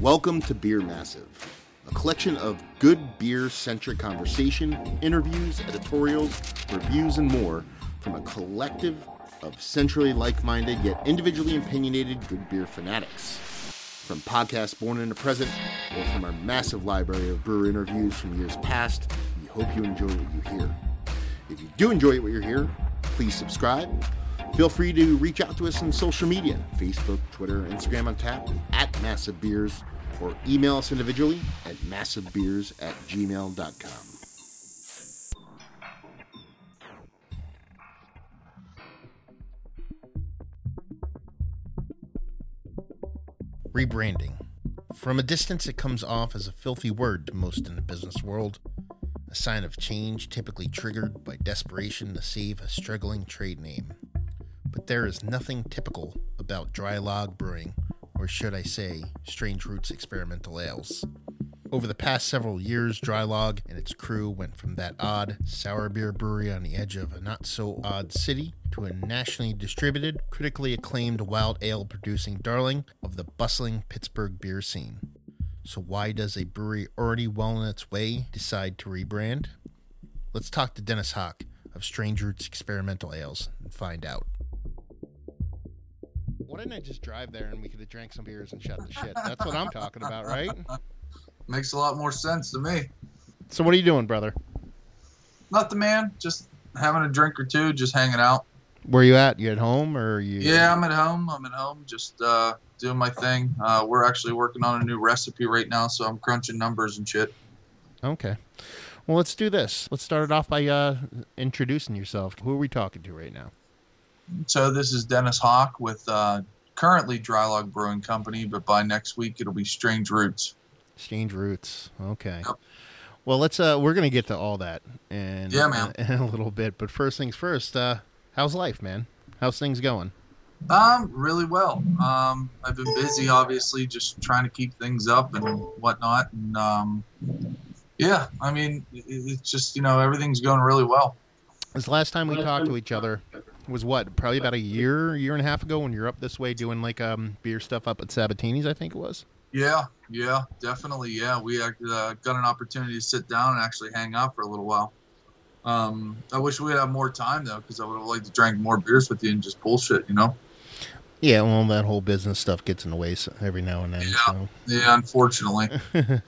Welcome to Beer Massive, a collection of good beer centric conversation, interviews, editorials, reviews, and more from a collective of centrally like minded yet individually opinionated good beer fanatics. From podcasts born in the present or from our massive library of brewer interviews from years past, we hope you enjoy what you hear. If you do enjoy what you hear, please subscribe. Feel free to reach out to us on social media Facebook, Twitter, Instagram on tap at Massive Beers, or email us individually at massivebeers at gmail.com. Rebranding. From a distance, it comes off as a filthy word to most in the business world, a sign of change typically triggered by desperation to save a struggling trade name. But there is nothing typical about Draai Laag brewing, or should I say, Strange Roots experimental ales. Over the past several years, Draai Laag and its crew went from that odd sour beer brewery on the edge of a not so odd city to a nationally distributed, critically acclaimed wild ale producing darling of the bustling Pittsburgh beer scene. So, why does a brewery already well on its way decide to rebrand? Let's talk to Dennis Hock of Strange Roots Experimental Ales and find out. Why didn't I just drive there and we could have drank some beers and shut the shit? That's what I'm talking about, right? Makes a lot more sense to me. So, what are you doing, brother? Nothing, man. Just having a drink or two, just hanging out. Where you at? You at home or you? Yeah, I'm at home. I'm at home, just uh, doing my thing. Uh, we're actually working on a new recipe right now, so I'm crunching numbers and shit. Okay. Well, let's do this. Let's start it off by uh, introducing yourself. Who are we talking to right now? So this is Dennis Hock with uh, currently Draai Laag Brewing Company, but by next week it'll be Strange Roots. Strange Roots. Okay. Yep. Well, let's. Uh, we're gonna get to all that and Yeah, man. in a little bit. But first things first. Uh, how's life, man? How's things going? Um, really well. Um, I've been busy, obviously, just trying to keep things up and whatnot. And um, yeah, I mean, it's just you know everything's going really well. This last time we talked to each other was what? Probably about a year, year and a half ago when you're up this way doing like um beer stuff up at Sabatini's, I think it was. Yeah, yeah, definitely. Yeah, we uh, got an opportunity to sit down and actually hang out for a little while. Um, I wish we had more time though, because I would have liked to drink more beers with you and just bullshit, you know. Yeah, well, that whole business stuff gets in the way every now and then. Yeah. So. Yeah, unfortunately.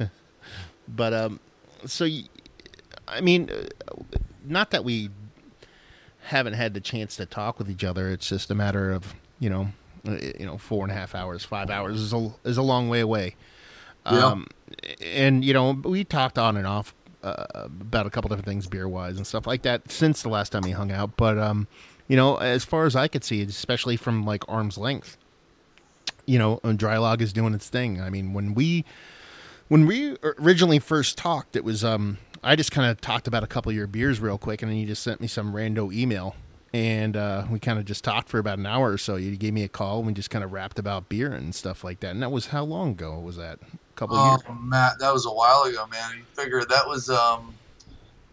but um, so y- I mean, uh, not that we haven't had the chance to talk with each other. It's just a matter of you know, uh, you know, four and a half hours, five hours is a is a long way away. Yeah. Um, and you know, we talked on and off uh, about a couple different things, beer wise and stuff like that, since the last time we hung out. But um, you know, as far as I could see, especially from like arm's length, you know, and Draai Laag is doing its thing. I mean, when we when we originally first talked, it was um I just kind of talked about a couple of your beers real quick, and then you just sent me some rando email, and uh, we kind of just talked for about an hour or so. You gave me a call, and we just kind of rapped about beer and stuff like that. And that was how long ago was that? A couple of Oh, years. Matt, that was a while ago, man. You figure that was um,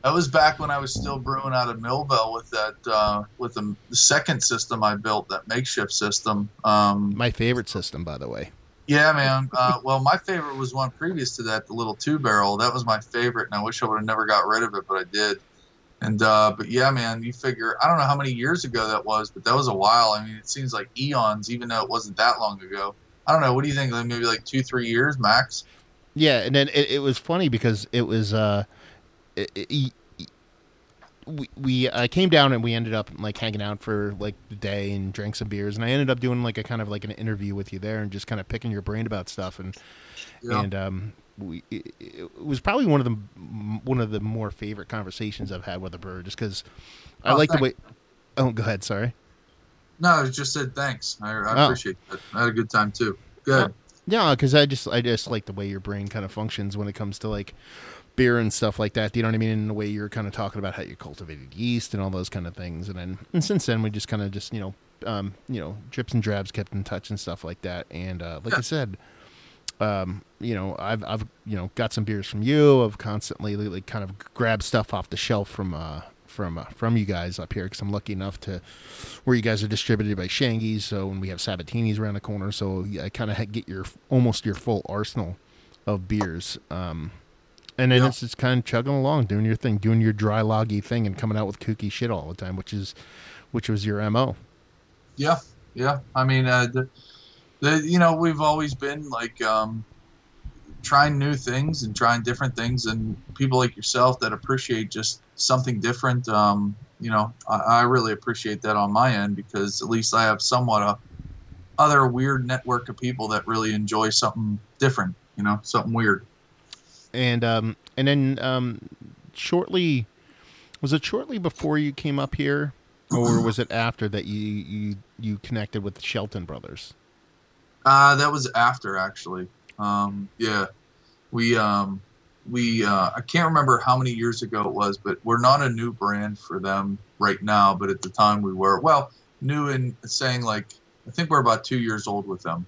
that was back when I was still brewing out of Millvale with that uh, with the, the second system I built, that makeshift system. Um, My favorite system, by the way. Yeah, man. Uh, well, my favorite was one previous to that, the little two barrel. That was my favorite, and I wish I would have never got rid of it, but I did. And uh, but yeah, man, you figure I don't know how many years ago that was, but that was a while. I mean, it seems like eons, even though it wasn't that long ago. I don't know. What do you think? Like maybe like two, three years max. Yeah, and then it, it was funny because it was uh, it, we we I came down and we ended up like hanging out for like the day and drank some beers, and I ended up doing like a kind of like an interview with you there and just kind of picking your brain about stuff and Yeah. and um we it, it was probably one of the one of the more favorite conversations I've had with a brewer just because I Oh, like the way. Oh, go ahead. Sorry. no, I just said thanks. I, I Oh. appreciate that. I had a good time too. Good. Yeah, because I just I just like the way your brain kind of functions when it comes to like beer and stuff like that. Do you know what I mean? In the way you're kind of talking about how you cultivated yeast and all those kind of things. And then and since then we just kind of just you know um, you know drips and drabs kept in touch and stuff like that. And uh, like I said, um, you know I've I've you know got some beers from you. I've constantly like kind of grabbed stuff off the shelf from uh from uh, from you guys up here because I'm lucky enough to where you guys are distributed by Shangy's. So when we have Sabatini's around the corner, so I kind of get your almost your full arsenal of beers. Um, and then yeah. it's just kind of chugging along, doing your thing, doing your dry loggy thing, and coming out with kooky shit all the time, which is which was your mo. Yeah, yeah. I mean, uh, the, the, you know, we've always been like um, trying new things and trying different things, and people like yourself that appreciate just something different. Um, you know, I, I, really appreciate that on my end because at least I have somewhat a other weird network of people that really enjoy something different. You know, something weird. And um, and then um, shortly, was it shortly before you came up here, or was it after that you you you connected with the Shelton brothers? Uh, that was after actually. Um, yeah, we um, we uh, I can't remember how many years ago it was, but we're not a new brand for them right now. But at the time we were. Well, new in saying like I think we're about two years old with them.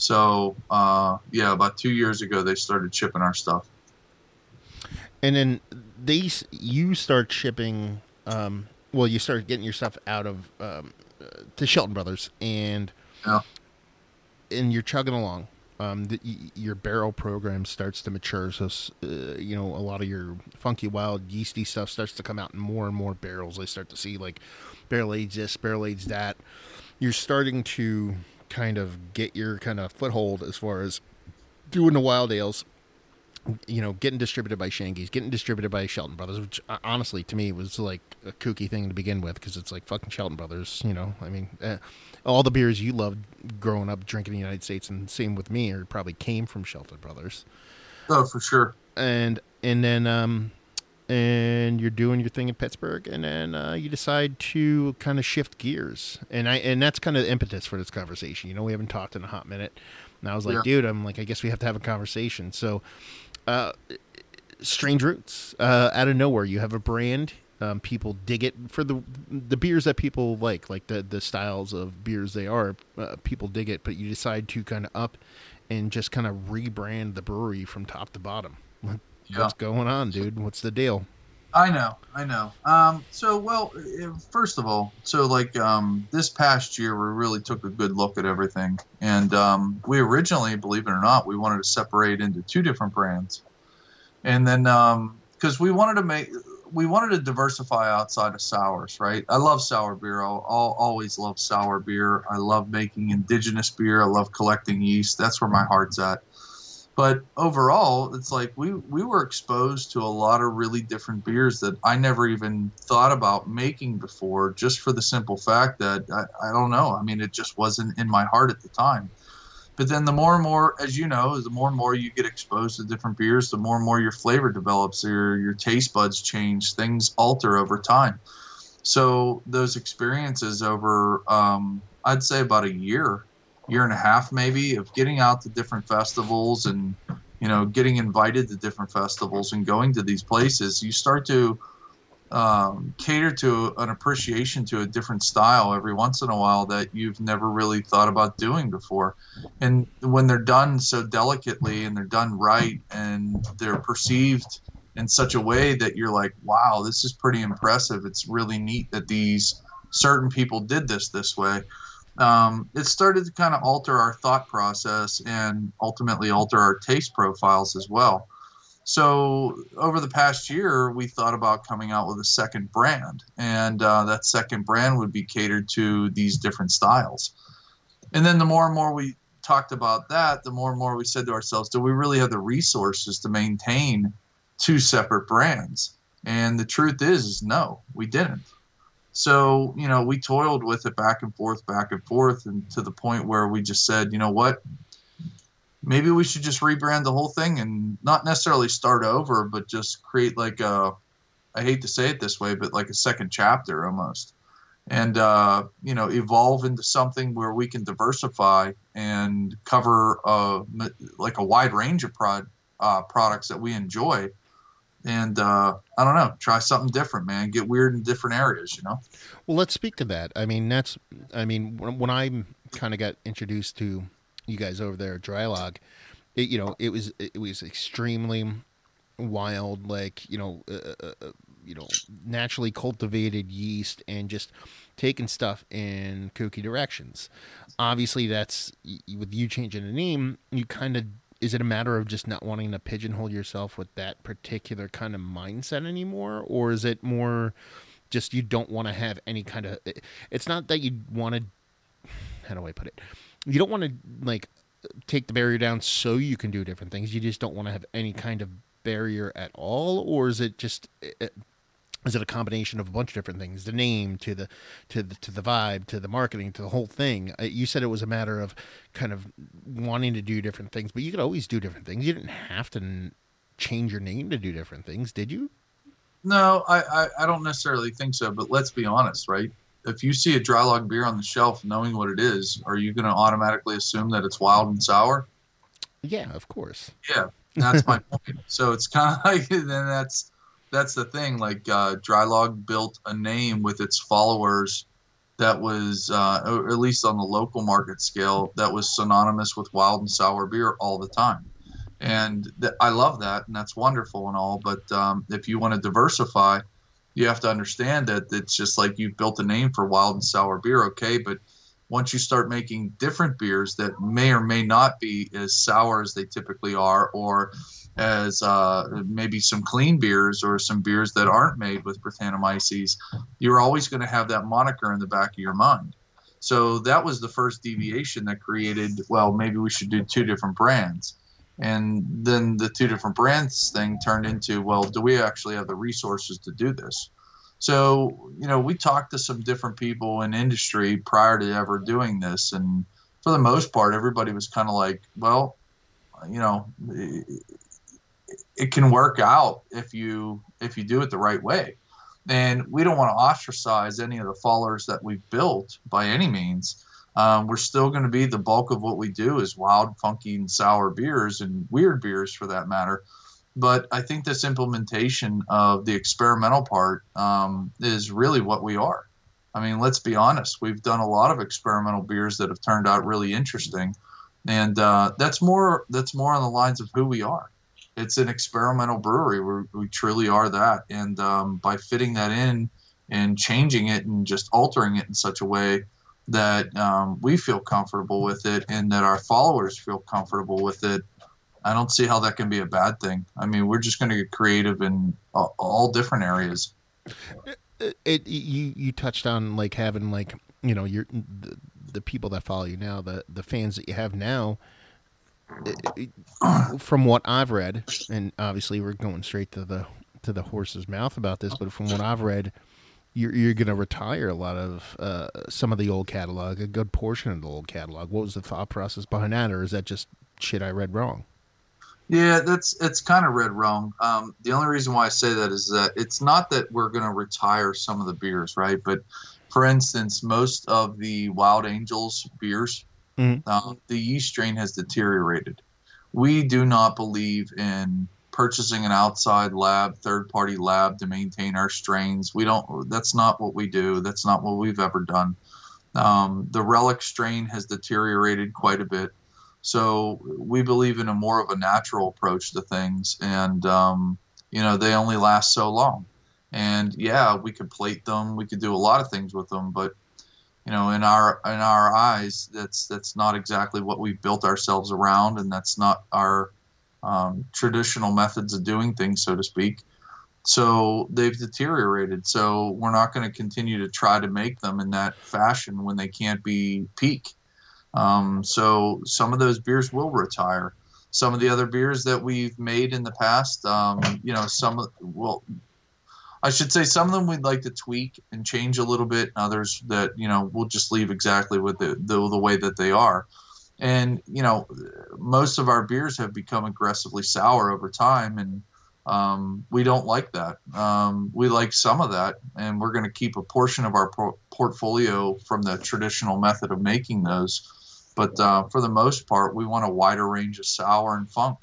So uh, yeah, about two years ago they started shipping our stuff. And then they you start shipping. Um, well, you start getting your stuff out of um, to Shelton Brothers, and yeah. and you're chugging along um, the, your barrel program starts to mature. So, uh, you know, a lot of your funky, wild, yeasty stuff starts to come out in more and more barrels. They start to see like barrel age this, barrel age that. You're starting to kind of get your kind of foothold as far as doing the wild ales you know, getting distributed by Shangy's, getting distributed by Shelton Brothers, which uh, honestly to me was like a kooky thing to begin with because it's like fucking Shelton Brothers, you know. I mean, uh, all the beers you loved growing up drinking in the United States, and same with me, or probably came from Shelton Brothers. Oh, for sure. And and then um, and you're doing your thing in Pittsburgh, and then uh, you decide to kind of shift gears, and I and that's kind of the impetus for this conversation. You know, we haven't talked in a hot minute, and I was like, yeah. dude, I'm like, I guess we have to have a conversation. So uh, strange roots uh, out of nowhere. You have a brand. Um, people dig it for the the beers that people like, like the the styles of beers they are. Uh, people dig it, but you decide to kind of up and just kind of rebrand the brewery from top to bottom. Yeah. What's going on, dude? What's the deal? I know, I know. Um, so, well, first of all, so like um, this past year, we really took a good look at everything, and um, we originally, believe it or not, we wanted to separate into two different brands, and then because um, we wanted to make, we wanted to diversify outside of sours, right? I love sour beer. I'll, I'll always love sour beer. I love making indigenous beer. I love collecting yeast. That's where my heart's at. But overall, it's like we we were exposed to a lot of really different beers that I never even thought about making before, just for the simple fact that I, I don't know. I mean, it just wasn't in my heart at the time. But then the more and more, as you know, the more and more you get exposed to different beers, the more and more your flavor develops, your your taste buds change, things alter over time. So those experiences over, um, I'd say about a year, year and a half maybe of getting out to different festivals and you know getting invited to different festivals and going to these places you start to um, cater to an appreciation to a different style every once in a while that you've never really thought about doing before. And when they're done so delicately and they're done right and they're perceived in such a way that you're like wow this is pretty impressive. It's really neat that these certain people did this this way um, it started to kind of alter our thought process and ultimately alter our taste profiles as well. So over the past year, we thought about coming out with a second brand, and uh, that second brand would be catered to these different styles. And then the more and more we talked about that, the more and more we said to ourselves, do we really have the resources to maintain two separate brands? And the truth is, is no, we didn't. So, you know, we toiled with it back and forth, back and forth, and to the point where we just said, you know what? Maybe we should just rebrand the whole thing and not necessarily start over, but just create like a, I hate to say it this way, but like a second chapter almost. And, uh, you know, evolve into something where we can diversify and cover uh, like a wide range of prod, uh, products that we enjoy and uh, I don't know, try something different, man. Get weird in different areas, you know. Well, let's speak to that. I mean, that's, I mean, when, I kind of got introduced to you guys over there at Draai Laag, it, you know, it was it was extremely wild, like you know, uh, uh, uh you know naturally cultivated yeast and just taking stuff in kooky directions. Obviously, that's with you changing the name. You kind of is it a matter of just not wanting to pigeonhole yourself with that particular kind of mindset anymore, or is it more just you don't want to have any kind of? It's not that you want to. How do I put it? You don't want to like take the barrier down so you can do different things. You just don't want to have any kind of barrier at all, or is it just is it a combination of a bunch of different things? The name to the to the to the vibe to the marketing to the whole thing. Uh, you said it was a matter of kind of wanting to do different things but you could always do different things. You didn't have to n- change your name to do different things did you? No I, I i don't necessarily think so but let's be honest right? If you see a Draai Laag beer on the shelf knowing what it is are you going to automatically assume that it's wild and sour? Yeah of course. Yeah that's my point. So it's kind of like then that's that's the thing. Like uh, Draai Laag built a name with its followers that was, uh, at least on the local market scale, that was synonymous with wild and sour beer all the time. And th- I love that, and that's wonderful and all. But um, if you want to diversify, you have to understand that it's just like you've built a name for wild and sour beer, okay? But once you start making different beers that may or may not be as sour as they typically are, or as uh, maybe some clean beers or some beers that aren't made with Brettanomyces, you're always going to have that moniker in the back of your mind. So that was the first deviation that created, well, maybe we should do two different brands. And then the two different brands thing turned into, well, do we actually have the resources to do this? So, you know, we talked to some different people in industry prior to ever doing this. And for the most part, everybody was kind of like, well, you know, it can work out if you if you do it the right way. And we don't want to ostracize any of the followers that we've built by any means. Um, we're still going to be the bulk of what we do is wild, funky, and sour beers and weird beers for that matter. But I think this implementation of the experimental part um, is really what we are. I mean, let's be honest. We've done a lot of experimental beers that have turned out really interesting, and uh, that's more that's more on the lines of who we are it's an experimental brewery. We're, we truly are that. And um, by fitting that in and changing it and just altering it in such a way that um, we feel comfortable with it and that our followers feel comfortable with it, I don't see how that can be a bad thing. I mean, we're just going to get creative in all, all different areas. It, it, you you touched on like having like you know your the, the people that follow you now the the fans that you have now from what I've read, and obviously we're going straight to the to the horse's mouth about this, but from what I've read, you're you're going to retire a lot of uh, some of the old catalog, a good portion of the old catalog. What was the thought process behind that, or is that just shit I read wrong? Yeah, that's it's kind of read wrong. Um, the only reason why I say that is that it's not that we're going to retire some of the beers, right? But for instance, most of the Wild Angels beers Mm-hmm. Uh, the yeast strain has deteriorated. We do not believe in purchasing an outside lab, third party lab to maintain our strains. We don't. That's not what we do. That's not what we've ever done. Um, the relic strain has deteriorated quite a bit. So we believe in a more of a natural approach to things, and um, you know they only last so long. And yeah, we could plate them, we could do a lot of things with them, but you know in our in our eyes that's that's not exactly what we've built ourselves around and that's not our um, traditional methods of doing things so to speak. So they've deteriorated. So we're not going to continue to try to make them in that fashion when they can't be peak. Um, so some of those beers will retire. Some of the other beers that we've made in the past um, you know some well I should say some of them we'd like to tweak and change a little bit. and Others that you know we'll just leave exactly with the, the the way that they are. And you know, most of our beers have become aggressively sour over time, and um, we don't like that. Um, we like some of that, and we're going to keep a portion of our pro- portfolio from the traditional method of making those. But uh, for the most part, we want a wider range of sour and funk.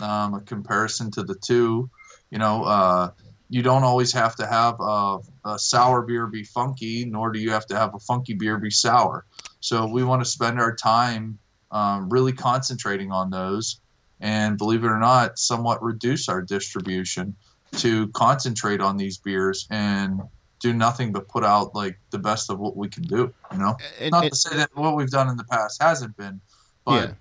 Um, a comparison to the two, you know, uh, you don't always have to have a, a, sour beer be funky, nor do you have to have a funky beer be sour. So we want to spend our time um, really concentrating on those, and believe it or not, somewhat reduce our distribution. to concentrate on these beers and do nothing but put out like the best of what we can do. You know, And- not and- to say that what we've done in the past hasn't been, but Yeah.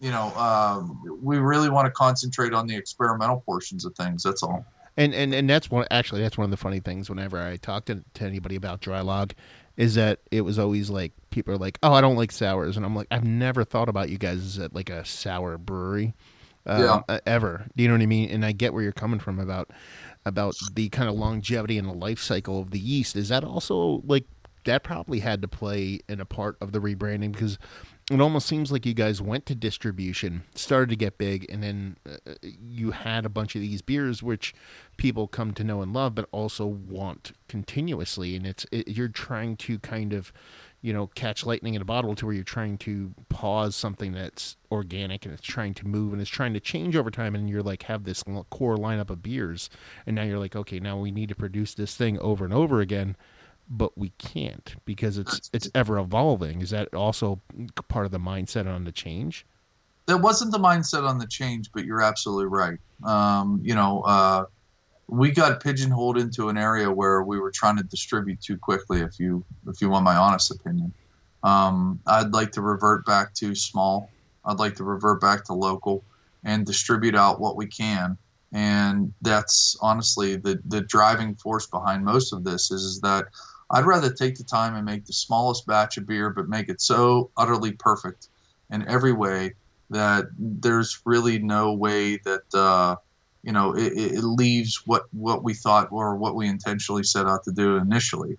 you know, um, we really want to concentrate on the experimental portions of things. That's all. And and and that's one actually that's one of the funny things whenever I talk to, to anybody about Draai Laag is that it was always like people are like, "Oh, I don't like sours." And I'm like, "I've never thought about you guys as a, like a sour brewery." Um, Yeah. ever. Do you know what I mean? And I get where you're coming from about about the kind of longevity and the life cycle of the yeast. Is that also like that probably had to play in a part of the rebranding because it almost seems like you guys went to distribution, started to get big, and then uh, you had a bunch of these beers which people come to know and love, but also want continuously. And it's it, you're trying to kind of, you know, catch lightning in a bottle to where you're trying to pause something that's organic and it's trying to move and it's trying to change over time. And you're like have this core lineup of beers, and now you're like, okay, now we need to produce this thing over and over again. But we can't because it's it's ever evolving. Is that also part of the mindset on the change? That wasn't the mindset on the change, but you're absolutely right. Um, you know, uh, we got pigeonholed into an area where we were trying to distribute too quickly. If you if you want my honest opinion, um, I'd like to revert back to small. I'd like to revert back to local and distribute out what we can. And that's honestly the the driving force behind most of this is, is that I'd rather take the time and make the smallest batch of beer, but make it so utterly perfect in every way that there's really no way that uh, you know it, it leaves what what we thought or what we intentionally set out to do initially.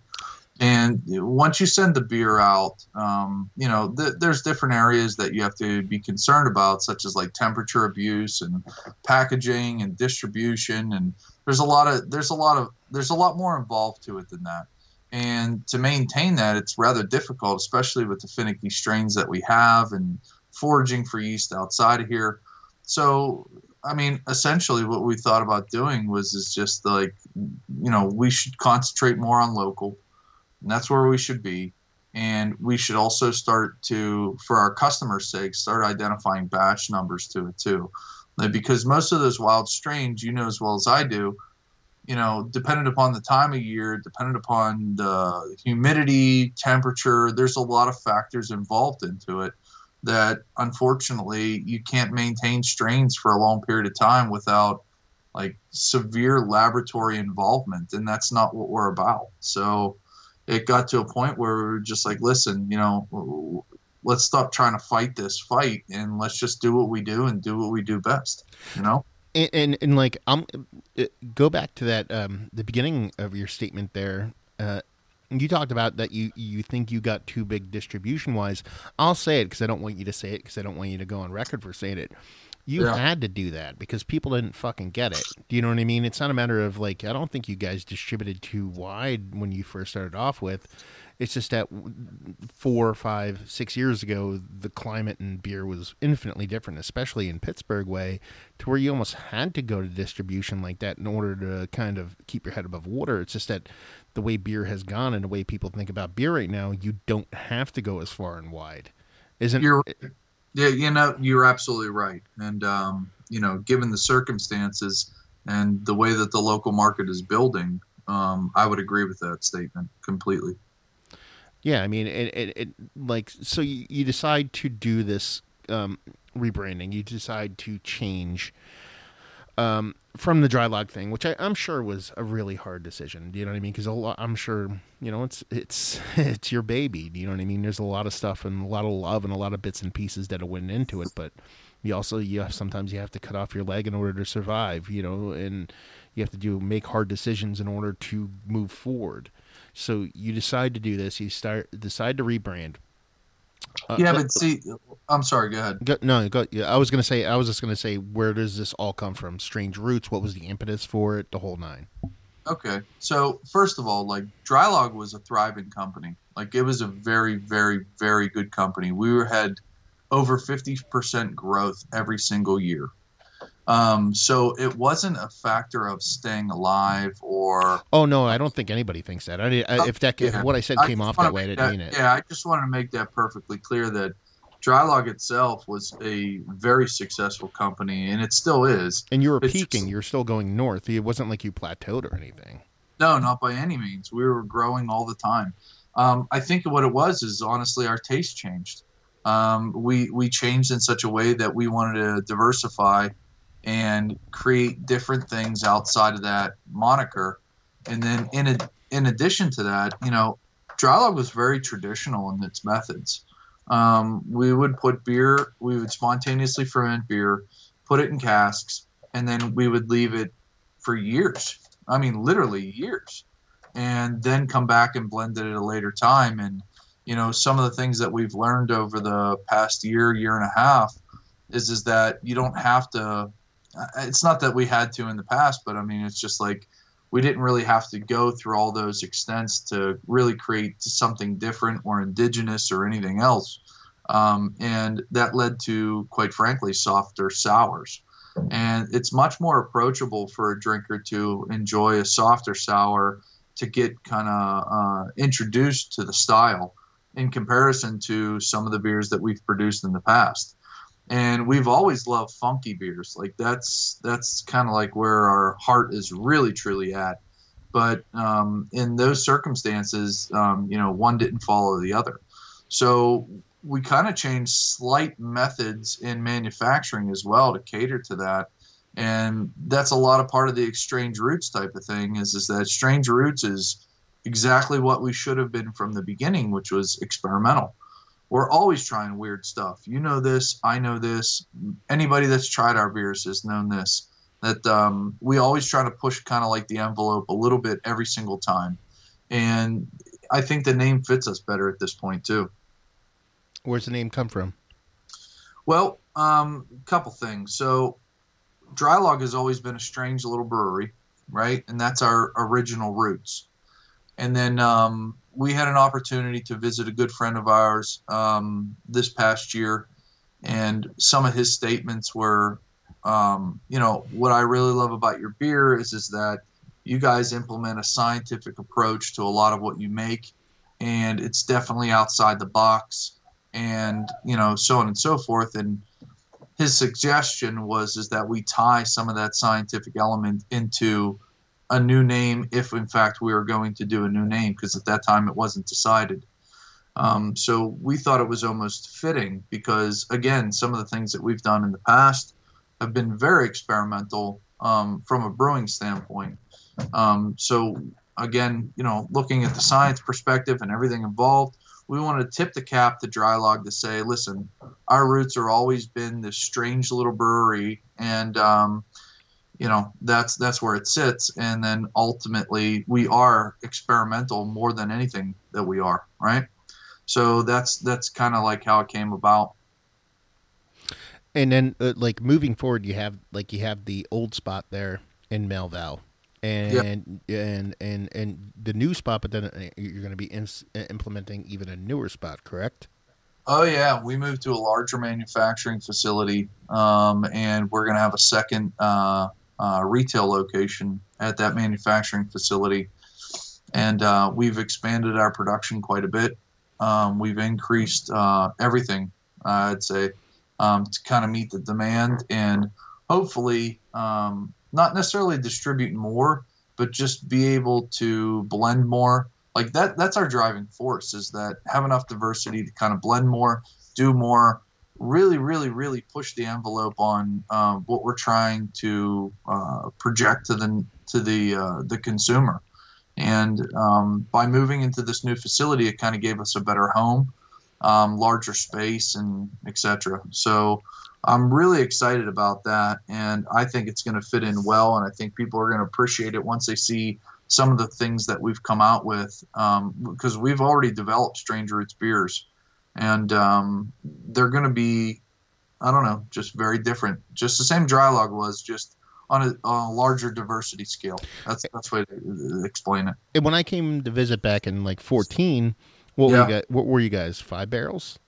And once you send the beer out, um, you know th- there's different areas that you have to be concerned about, such as like temperature abuse and packaging and distribution. And there's a lot of there's a lot of there's a lot more involved to it than that. And to maintain that, it's rather difficult, especially with the finicky strains that we have and foraging for yeast outside of here. So, I mean, essentially, what we thought about doing was is just like, you know, we should concentrate more on local, and that's where we should be. And we should also start to, for our customers' sake, start identifying batch numbers to it too, because most of those wild strains, you know as well as I do, you know, dependent upon the time of year, dependent upon the humidity, temperature, there's a lot of factors involved into it that unfortunately you can't maintain strains for a long period of time without like severe laboratory involvement and that's not what we're about. So it got to a point where we were just like listen you know let's stop trying to fight this fight and let's just do what we do and do what we do best you know and, and, and like I'm uh, go back to that um, the beginning of your statement there. Uh, you talked about that you you think you got too big distribution wise. I'll say it because I don't want you to say it because I don't want you to go on record for saying it. You Yeah. had to do that because people didn't fucking get it. Do you know what I mean? It's not a matter of like I don't think you guys distributed too wide when you first started off with. It's just that four, five, six years ago, the climate and beer was infinitely different, especially in Pittsburgh way, to where you almost had to go to distribution like that in order to kind of keep your head above water. It's just that the way beer has gone and the way people think about beer right now, you don't have to go as far and wide. Isn't You're Yeah, you know, you're absolutely right. And, um, you know, given the circumstances and the way that the local market is building, um, I would agree with that statement completely. Yeah, I mean, it, it, it like so you, you decide to do this um, rebranding. You decide to change um, from the dry log thing, which I, I'm sure was a really hard decision. Do you know what I mean? Because I'm sure you know it's it's it's your baby. Do you know what I mean? There's a lot of stuff and a lot of love and a lot of bits and pieces that went into it, but you also you have, sometimes you have to cut off your leg in order to survive. You know, and you have to do make hard decisions in order to move forward. So you decide to do this. You start decide to rebrand. Uh, yeah, but see, I'm sorry, go ahead. Go, no, go, yeah, I was gonna say. I was just gonna say, where does this all come from? Strange roots. What was the impetus for it? The whole nine. Okay. So, first of all, like Draai Laag was a thriving company. Like it was a very, very, very good company. We were had over 50% growth every single year. Um, so it wasn't a factor of staying alive or Oh no, I don't think anybody thinks that. I, I if that if Yeah. what I said came just off that way, I didn't mean it. Yeah, I just wanted to make that perfectly clear that Draai Laag itself was a very successful company, and it still is. And you were It's peaking. just- you're still going north. It wasn't like you plateaued or anything. No, not by any means. We were growing all the time. Um, I think what it was is honestly our taste changed. Um, we we changed in such a way that we wanted to diversify and create different things outside of that moniker. And then in ad- in addition to that, you know, Draai Laag was very traditional in its methods. Um, we would put beer, we would spontaneously ferment beer, put it in casks, and then we would leave it for years. I mean, literally years, and then come back and blend it at a later time. And you know, some of the things that we've learned over the past year, year and a half, is is that you don't have to. It's not that we had to in the past, but I mean, it's just like we didn't really have to go through all those extents to really create something different or indigenous or anything else. Um, and that led to, quite frankly, softer sours and it's much more approachable for a drinker to enjoy a softer sour to get kind of uh, introduced to the style in comparison to some of the beers that we've produced in the past and we've always loved funky beers. Like that's that's kind of like where our heart is really truly at. But um, in those circumstances um, you know one didn't follow the other. So we kind of changed slight methods in manufacturing as well to cater to that. And that's a lot of part of the exchange roots type of thing is is that strange roots is exactly what we should have been from the beginning which was experimental we're always trying weird stuff you know this i know this anybody that's tried our beers has known this that um, we always try to push kind of like the envelope a little bit every single time and i think the name fits us better at this point too Where's the name come from? Well, um, couple things. So, Draai Laag has always been a strange little brewery, right? And that's our original roots. And then um, we had an opportunity to visit a good friend of ours um, this past year, and some of his statements were, um, you know, what I really love about your beer is is that you guys implement a scientific approach to a lot of what you make, and it's definitely outside the box and you know so on and so forth. And his suggestion was is that we tie some of that scientific element into a new name if in fact we were going to do a new name because at that time it wasn't decided. Um, so we thought it was almost fitting because again some of the things that we've done in the past have been very experimental um, from a brewing standpoint. Um, so again you know looking at the science perspective and everything involved we wanted to tip the cap to Draai Laag to say, listen, our roots are always been this strange little brewery, and um, you know that's that's where it sits. And then ultimately, we are experimental more than anything that we are, right? So that's that's kind of like how it came about. And then, uh, like moving forward, you have like you have the old spot there in Millvale, and and and and the new spot, but then uh, you're going to be in, implementing even a newer spot, correct? Oh yeah, we moved to a larger manufacturing facility, um, and we're going to have a second uh, uh, retail location at that manufacturing facility, and uh, we've expanded our production quite a bit. Um, we've increased uh, everything, I'd say, um, to kind of meet the demand and hopefully um, not necessarily distribute more, but just be able to blend more like that that's our driving force is that have enough diversity to kind of blend more do more really really really push the envelope on um, what we're trying to uh, project to the to the uh, the consumer. And um, by moving into this new facility it kind of gave us a better home um, larger space and etc so i'm really excited about that and i think it's going to fit in well and i think people are going to appreciate it once they see some of the things that we've come out with um, because we've already developed Strange Roots beers, and um, they're going to be, I don't know, just very different. Just the same Draai Laag was, just on a, on a larger diversity scale. That's that's way to explain it. And when I came to visit back in like 14, what were you guys? What were you guys? Five barrels?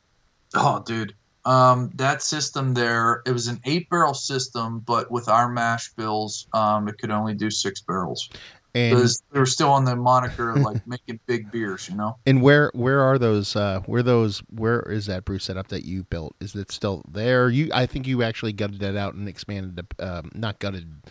Oh, dude. Um, that system there, it was an eight barrel system, but with our mash bills, um, it could only do six barrels. And because they were still on the moniker of like making big beers, you know. and where where are those? Uh, where those? Where is that brew setup that you built? Is it still there? You, I think you actually gutted that out and expanded the, um, not gutted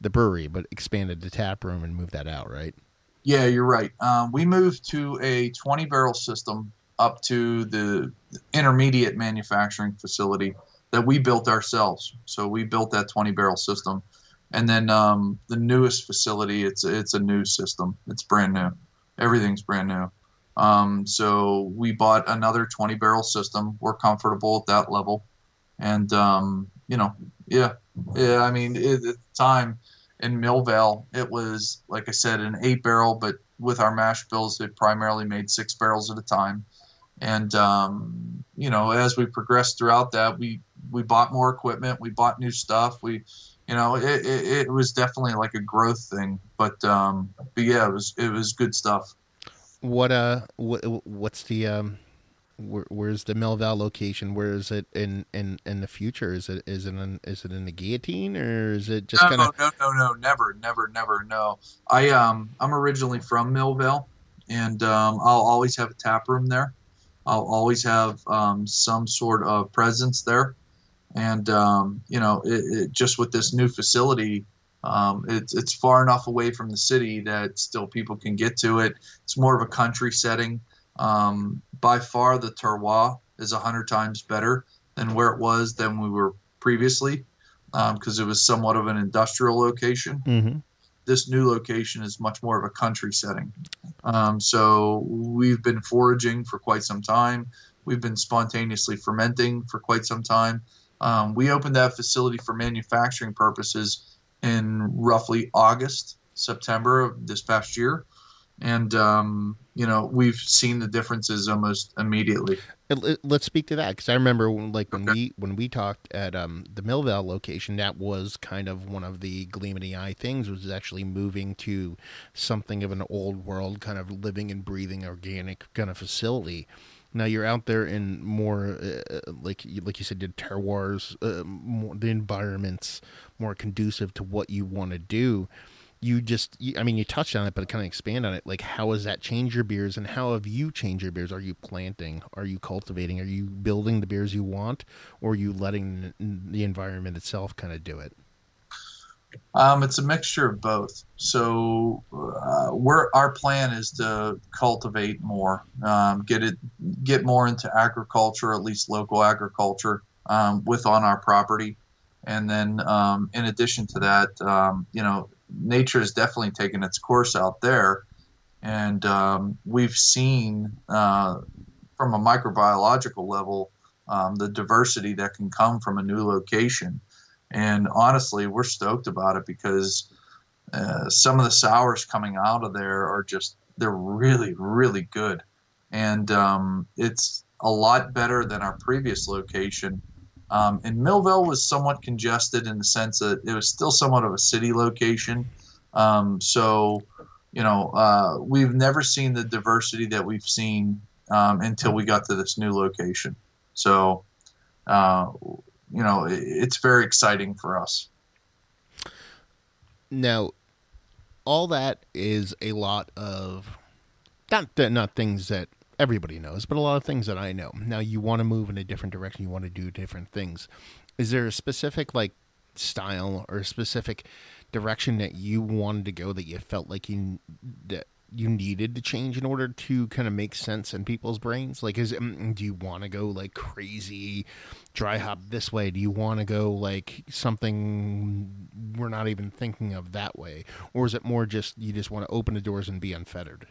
the brewery, but expanded the tap room and moved that out, right? Yeah, you're right. Um, we moved to a 20 barrel system up to the intermediate manufacturing facility that we built ourselves. So we built that 20 barrel system, and then um, the newest facility it's it's a new system. It's brand new. Everything's brand new. Um, so we bought another 20 barrel system. We're comfortable at that level, and um, you know, yeah, yeah. I mean, it, at the time in Millvale, it was like I said, an eight barrel, but with our mash bills, it primarily made six barrels at a time. And um, you know, as we progressed throughout that, we we bought more equipment, we bought new stuff. We, you know, it, it, it was definitely like a growth thing. But um, but yeah, it was it was good stuff. What uh, what, what's the um, where, where's the Millvale location? Where is it in in in the future? Is it is it in is it in the guillotine or is it just no, kind of? no, no, no, never, never, never, no. I um, I'm originally from Millvale, and um, I'll always have a tap room there. I'll always have um, some sort of presence there, and um, you know, it, it, just with this new facility, um, it's it's far enough away from the city that still people can get to it. It's more of a country setting. Um, by far, the terroir is a hundred times better than where it was than we were previously, because it was somewhat of an industrial location Mm-hmm. this new location is much more of a country setting. Um, so we've been foraging for quite some time. We've been spontaneously fermenting for quite some time. Um, we opened that facility for manufacturing purposes in roughly August, September of this past year. And, um, you know, we've seen the differences almost immediately. It- Let's speak to that because I remember when, like when Okay. we when we talked at um, the Millvale location, that was kind of one of the gleam in the eye things was actually moving to something of an old world kind of living and breathing organic kind of facility. Now you're out there in more uh, like you- like you said, the terroirs, uh, more, the environments more conducive to what you want to do. You just you, i mean you touched on it but kind of expand on it. Like how has that changed your beers and how have you changed your beers? Are you planting? Are you cultivating? Are you building the beers you want or are you letting the environment itself kind of do it Um, it's a mixture of both. So, uh, our plan is to cultivate more, um, get it, get more into agriculture, at least local agriculture, um, with on our property, and then um, in addition to that, um, you know, nature has definitely taken its course out there, and um, we've seen uh, from a microbiological level the diversity that can come from a new location. And honestly, we're stoked about it because uh, some of the sours coming out of there are just, they're really, really good. And um, it's a lot better than our previous location. Um, and Millvale was somewhat congested in the sense that it was still somewhat of a city location. Um, so, you know, uh, we've never seen the diversity that we've seen um, until we got to this new location. So, uh, you know, it's very exciting for us. now all that is a lot of not that not things that everybody knows but a lot of things that i know now you want to move in a different direction you want to do different things is there a specific like style or a specific direction that you wanted to go that you felt like you that you needed to change in order to kind of make sense in people's brains like is mm, do you want to go like crazy dry hop this way do you want to go like something we're not even thinking of that way or is it more just you just want to open the doors and be unfettered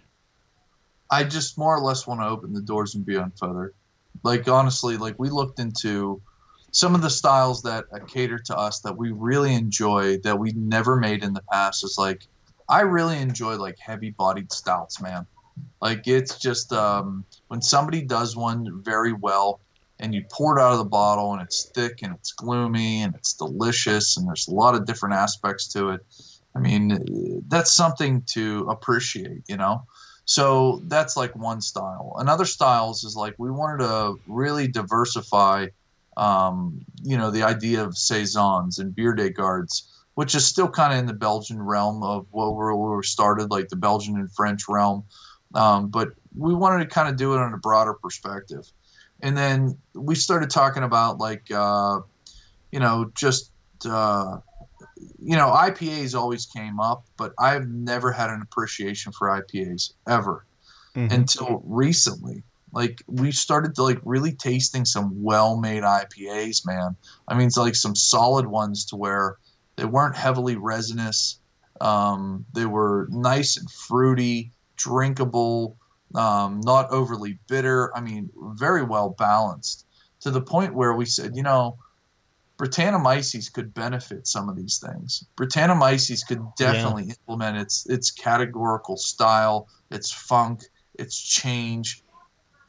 I just more or less want to open the doors and be unfettered. Like honestly, like we looked into some of the styles that cater to us that we really enjoy that we never made in the past. Is like I really enjoy like heavy bodied stouts, man. Like it's just um, when somebody does one very well and you pour it out of the bottle and it's thick and it's gloomy and it's delicious and there's a lot of different aspects to it. I mean, that's something to appreciate, you know. So that's like one style. Another styles is like we wanted to really diversify, um, you know, the idea of saisons and bière de gardes which is still kind of in the Belgian realm of what we were started, like the Belgian and French realm. Um, but we wanted to kind of do it on a broader perspective. And then we started talking about like, uh, you know, just, uh, you know, IPAs always came up, but I've never had an appreciation for IPAs ever mm-hmm. until recently. Like we started to like really tasting some well-made IPAs, man. I mean, it's like some solid ones to where they weren't heavily resinous. Um, they were nice and fruity, drinkable, um, not overly bitter. I mean, very well balanced to the point where we said, you know, Brettanomyces could benefit some of these things. Brettanomyces could definitely yeah. implement its its categorical style, its funk, its change,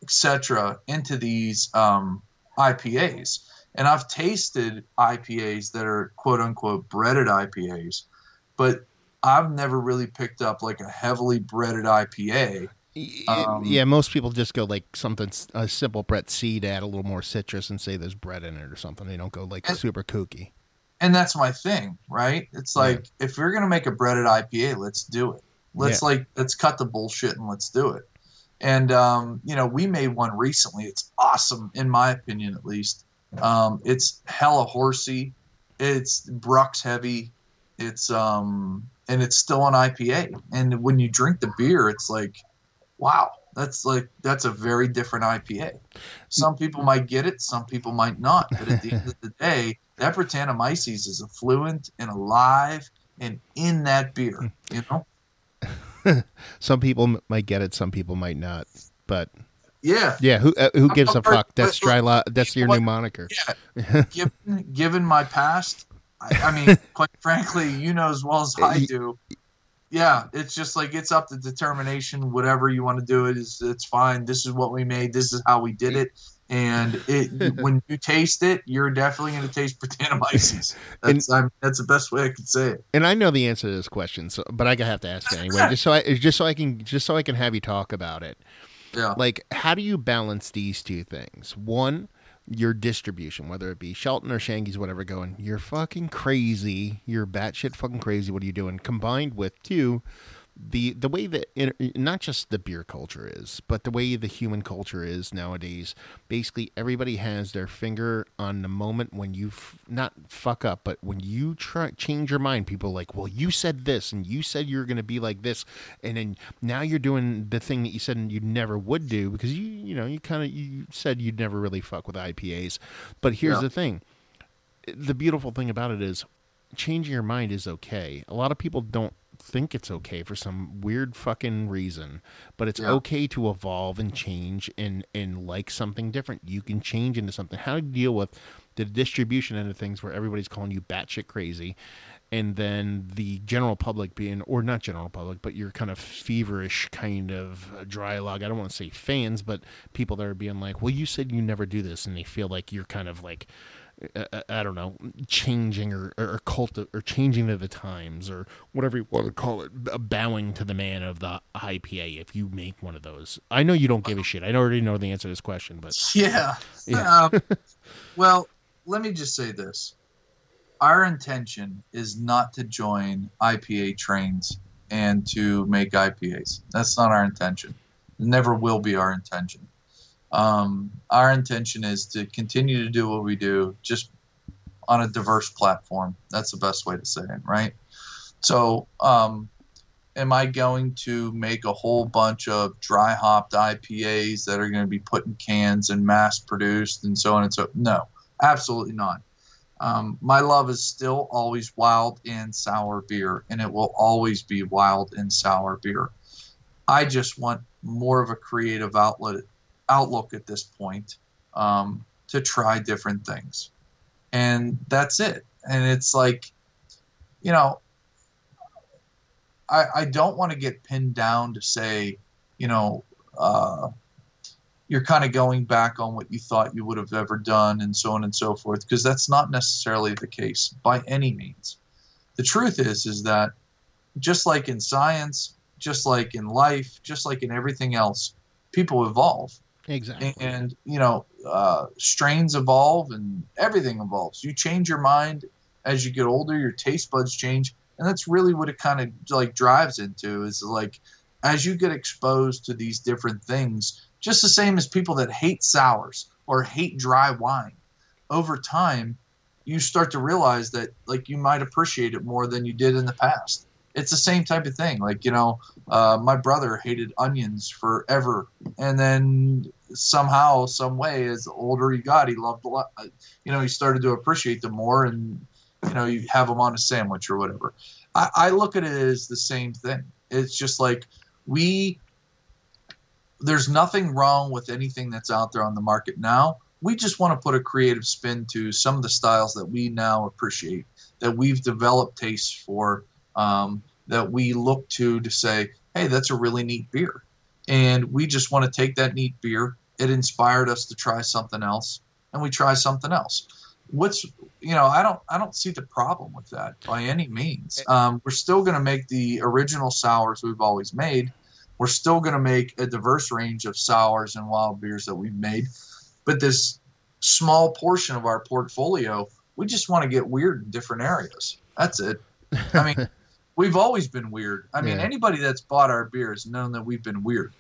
etc., into these um, IPAs. And I've tasted IPAs that are quote unquote Bretted IPAs, but I've never really picked up like a heavily Bretted IPA. Um, yeah, most people just go like something a simple Brett seed, add a little more citrus, and say there's bread in it or something. They don't go like and, super kooky. And that's my thing, right? It's like yeah. if you're gonna make a Bretted IPA, let's do it. Let's yeah. like let's cut the bullshit and let's do it. And um, you know, we made one recently. It's awesome, in my opinion, at least. Um, it's hella horsey. It's Brux heavy. It's um, and it's still an IPA. And when you drink the beer, it's like, wow, that's like that's a very different IPA. Some people might get it, some people might not. But at the end of the day, that Brettanomyces is affluent and alive and in that beer. You know. some people might get it, some people might not. But yeah, yeah. Who uh, who gives a fuck? That's dry. Lo- that's your new moniker. Yeah. given given my past, I, I mean, quite frankly, you know as well as I do. Yeah, it's just like it's up to determination. Whatever you want to do, it is it's fine. This is what we made. This is how we did it and it when you taste it, you're definitely going to taste Brettanomyces. That's and, I mean, that's the best way I could say it. And I know the answer to this question, so but I have to ask it anyway, just so I just so I can just so I can have you talk about it. Yeah. Like, how do you balance these two things? One, your distribution, whether it be Shelton or Shangy's, whatever, going, you're fucking crazy, you're batshit fucking crazy. What are you doing? Combined with two the the way that not just the beer culture is, but the way the human culture is nowadays. Basically, everybody has their finger on the moment when you f- not fuck up, but when you try change your mind. People like, well, you said this, and you said you're going to be like this, and then now you're doing the thing that you said you never would do because you you know you kind of you said you'd never really fuck with IPAs. But here's yeah. the thing: the beautiful thing about it is changing your mind is okay. A lot of people don't think it's okay for some weird fucking reason, but it's yeah. okay to evolve and change and and like something different. You can change into something. How to deal with the distribution end of things where everybody's calling you batshit crazy, and then the general public being, or not general public, but your kind of feverish kind of Draai Laag. I don't want to say fans, but people that are being like, "Well, you said you never do this," and they feel like you're kind of like I, I don't know, changing or, or cult or changing to the times or whatever you want to call it, bowing to the man of the IPA. If you make one of those, I know you don't give a shit. I already know the answer to this question, but yeah, yeah. Um, well, let me just say this: our intention is not to join IPA trains and to make IPAs. That's not our intention. It never will be our intention. Um, our intention is to continue to do what we do, just on a diverse platform. That's the best way to say it, right? So, um, am I going to make a whole bunch of dry hopped IPAs that are going to be put in cans and mass produced and so on and so? No, absolutely not. Um, my love is still always wild and sour beer, and it will always be wild and sour beer. I just want more of a creative outlet outlook at this point um, to try different things. And that's it. And it's like, you know, I, I don't want to get pinned down to say, you know, uh, you're kind of going back on what you thought you would have ever done and so on and so forth, because that's not necessarily the case by any means. The truth is, is that just like in science, just like in life, just like in everything else, people evolve. Exactly. And, you know, uh, strains evolve and everything evolves. You change your mind as you get older, your taste buds change, and that's really what it kind of like drives into is like as you get exposed to these different things, just the same as people that hate sours or hate dry wine, over time, you start to realize that like you might appreciate it more than you did in the past. It's the same type of thing. Like you know, uh, my brother hated onions forever, and then somehow, some way, as the older he got, he loved a lot. Uh, you know, he started to appreciate them more, and you know, you have them on a sandwich or whatever. I, I look at it as the same thing. It's just like we there's nothing wrong with anything that's out there on the market now. We just want to put a creative spin to some of the styles that we now appreciate, that we've developed tastes for, um, that we look to to say, hey, that's a really neat beer. And we just want to take that neat beer. It inspired us to try something else, and we try something else. What's you know, I don't I don't see the problem with that by any means. Um, we're still going to make the original sours we've always made we're still going to make a diverse range of sours and wild beers that we've made. But this small portion of our portfolio, we just want to get weird in different areas. That's it. I mean, we've always been weird. I mean, yeah. anybody that's bought our beer has known that we've been weird.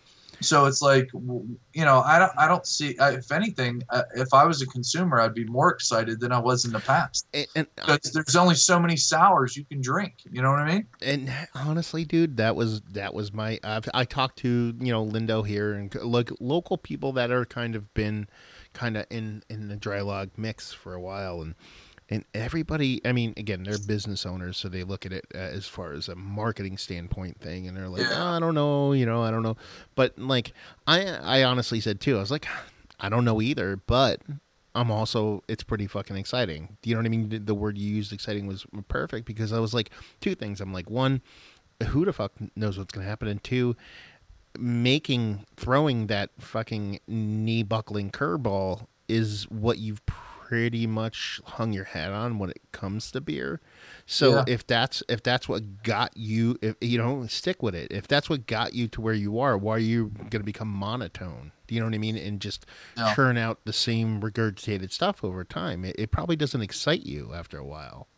So it's like, you know, I don't, I don't see. If anything, uh, if I was a consumer, I'd be more excited than I was in the past. And, and because there's only so many sours you can drink. You know what I mean? And honestly, dude, that was that was my. I've, I talked to you know Lindo here and like local people that are kind of been kind of in in the Draai Laag mix for a while and and everybody i mean again they're business owners so they look at it uh, as far as a marketing standpoint thing and they're like yeah. oh, i don't know you know i don't know. But like i i honestly said too i was like i don't know either but i'm also it's pretty fucking exciting. Do you know what i mean? The word you used exciting was perfect because i was like two things. I'm like one who the fuck knows what's going to happen and two making throwing that fucking knee buckling curveball is what you've pretty much hung your hat on when it comes to beer. So yeah. if that's if that's what got you, if you know, stick with it. If that's what got you to where you are, why are you going to become monotone? Do you know what I mean? And just churn out the same regurgitated stuff over time. It, it, probably doesn't excite you after a while.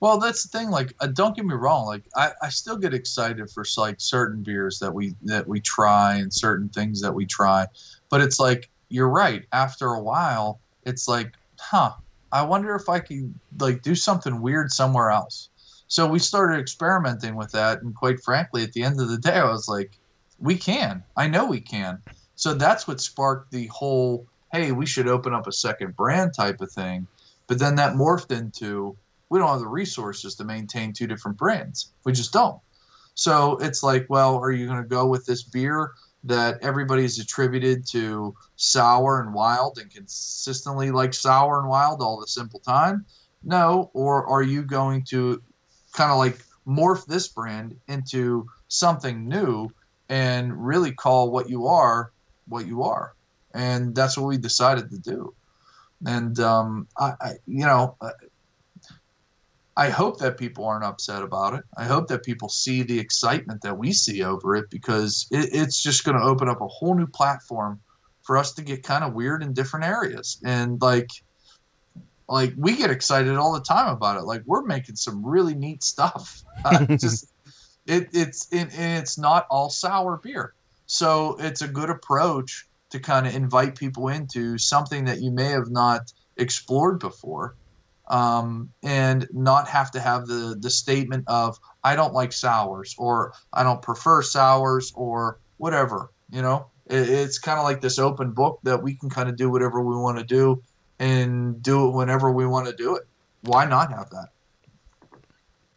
Well, that's the thing. Like, uh, don't get me wrong. Like, I, I still get excited for like certain beers that we that we try and certain things that we try, but it's like you're right. After a while, it's like huh, I wonder if I could like do something weird somewhere else. So we started experimenting with that, and quite frankly, at the end of the day, I was like, we can. I know we can. So that's what sparked the whole, hey, we should open up a second brand type of thing. But then that morphed into we don't have the resources to maintain two different brands. We just don't. So it's like, well, are you going to go with this beer that everybody's attributed to sour and wild and consistently like sour and wild all the simple time? No. Or are you going to kind of like morph this brand into something new and really call what you are what you are? And that's what we decided to do. And um, I, I, you know, I hope that people aren't upset about it. I hope that people see the excitement that we see over it because it, it's just going to open up a whole new platform for us to get kind of weird in different areas. And like, like we get excited all the time about it. Like we're making some really neat stuff. Uh, just it, it's it, it's not all sour beer, so it's a good approach to kind of invite people into something that you may have not explored before um, and not have to have the the statement of I don't like sours or I don't prefer sours or whatever. You know, it, it's kind of like this open book that we can kind of do whatever we want to do and do it whenever we want to do it. Why not have that?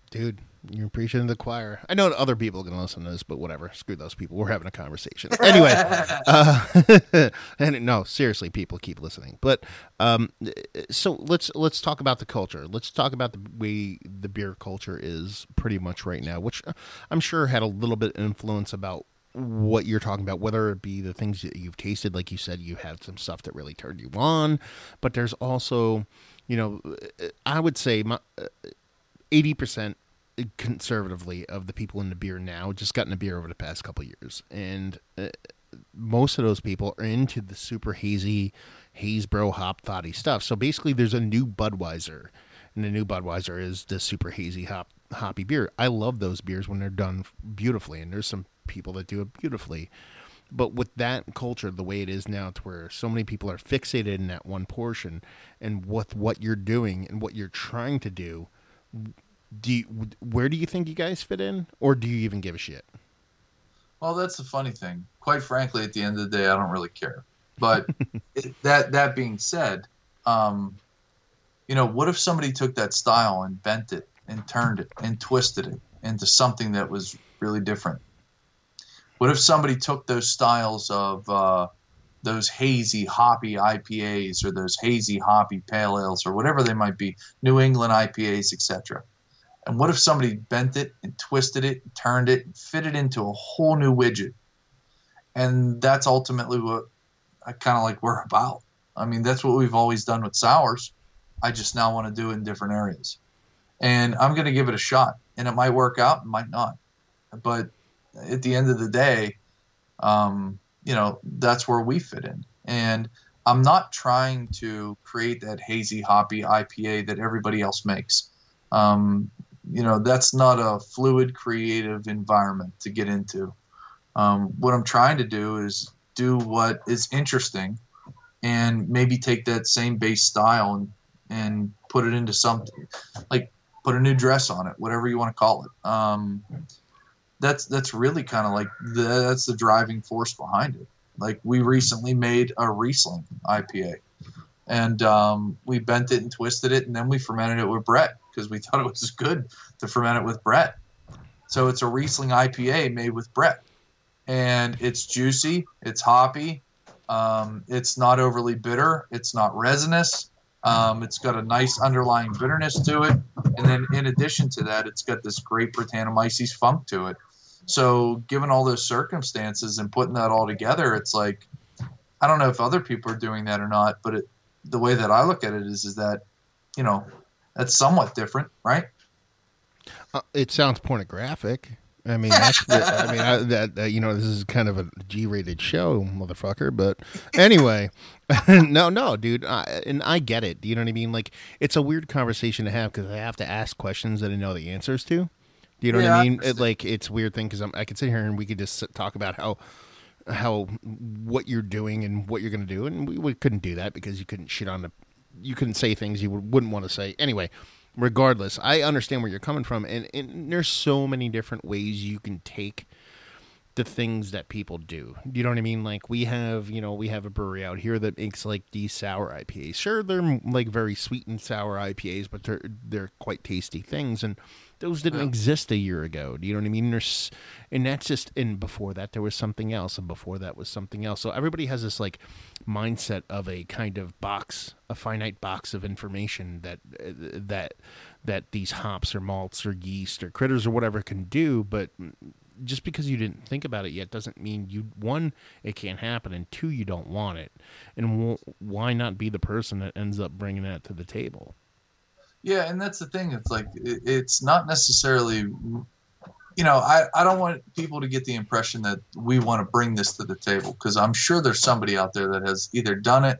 Dude, you're preaching to the choir. I know other people are going to listen to this, but whatever. Screw those people. We're having a conversation anyway. uh, and no, seriously, people keep listening. But um, so let's let's talk about the culture. Let's talk about the way the beer culture is pretty much right now, which I'm sure had a little bit of influence about what you're talking about, whether it be the things that you've tasted, like you said, you had some stuff that really turned you on, but there's also, you know, I would say my. 80% conservatively of the people in the beer now just gotten a beer over the past couple years, and uh, most of those people are into the super hazy, haze bro hop thoughty stuff. So basically, there's a new Budweiser and the new Budweiser is the super hazy hop hoppy beer. I love those beers when they're done beautifully, and there's some people that do it beautifully. But with that culture, the way it is now, to where so many people are fixated in that one portion, and with what you're doing and what you're trying to do, do you, where do you think you guys fit in, or do you even give a shit? Well, that's the funny thing. Quite frankly, at the end of the day, I don't really care. But it, that that being said, um, you know, what if somebody took that style and bent it and turned it and twisted it into something that was really different? What if somebody took those styles of uh, those hazy hoppy IPAs or those hazy hoppy pale ales or whatever they might be, New England IPAs, etc. And what if somebody bent it and twisted it, and turned it, and fit it into a whole new widget? And that's ultimately what I kind of like we're about. I mean, that's what we've always done with sours. I just now want to do it in different areas. And I'm going to give it a shot. And it might work out, it might not. But at the end of the day, um, you know, that's where we fit in. And I'm not trying to create that hazy hoppy IPA that everybody else makes. Um, you know, that's not a fluid, creative environment to get into. Um, what I'm trying to do is do what is interesting and maybe take that same base style and, and put it into something like put a new dress on it, whatever you want to call it. Um, that's that's really kind of like the, that's the driving force behind it. Like we recently made a Riesling IPA, and um, we bent it and twisted it, and then we fermented it with Brett because we thought it was good to ferment it with Brett. So it's a Riesling IPA made with Brett, and it's juicy, it's hoppy, um, it's not overly bitter, it's not resinous. Um, it's got a nice underlying bitterness to it, and then in addition to that, it's got this great Brettanomyces funk to it. So, given all those circumstances and putting that all together, it's like I don't know if other people are doing that or not, but it, the way that I look at it is is that you know that's somewhat different, right? Uh, it sounds pornographic. I mean, that's the, I mean, I, that uh, you know, this is kind of a G-rated show, motherfucker. But anyway, no, no, dude, I, and I get it. You know what I mean? Like, it's a weird conversation to have because I have to ask questions that I know the answers to. Do you know yeah, what I mean? It, like, it's weird thing because I could sit here and we could just talk about how how what you're doing and what you're going to do, and we, we couldn't do that because you couldn't shit on the, you couldn't say things you wouldn't want to say anyway regardless, I understand where you're coming from, and, and there's so many different ways you can take the things that people do. You know what I mean? Like we have, you know, we have a brewery out here that makes like these sour IPAs. Sure, they're like very sweet and sour IPAs, but they're they're quite tasty things. And those didn't exist a year ago. Do you know what I mean? There's, and that's just, and before that there was something else, and before that was something else. So everybody has this like mindset of a kind of box, a finite box of information that that that these hops or malts or yeast or critters or whatever can do, but just because you didn't think about it yet doesn't mean you one it can't happen and two you don't want it and why not be the person that ends up bringing that to the table yeah, and that's the thing. It's like it, it's not necessarily, you know, I, I don't want people to get the impression that we want to bring this to the table because I'm sure there's somebody out there that has either done it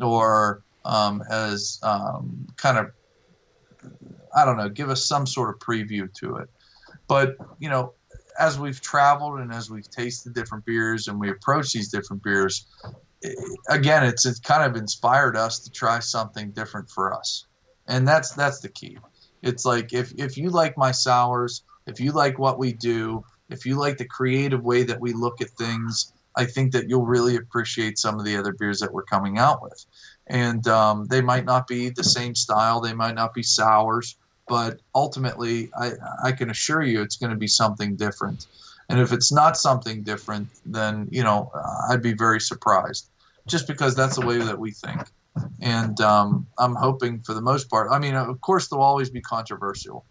or um, has um, kind of, I don't know, give us some sort of preview to it. But you know, as we've traveled and as we've tasted different beers and we approach these different beers, again, it's it's kind of inspired us to try something different for us and that's that's the key. It's like if if you like my sours, if you like what we do, if you like the creative way that we look at things, I think that you'll really appreciate some of the other beers that we're coming out with. And um, they might not be the same style, they might not be sours, but ultimately, I, I can assure you it's going to be something different. And if it's not something different, then you know I'd be very surprised, just because that's the way that we think and um, I'm hoping for the most part. I mean, of course, they'll always be controversial,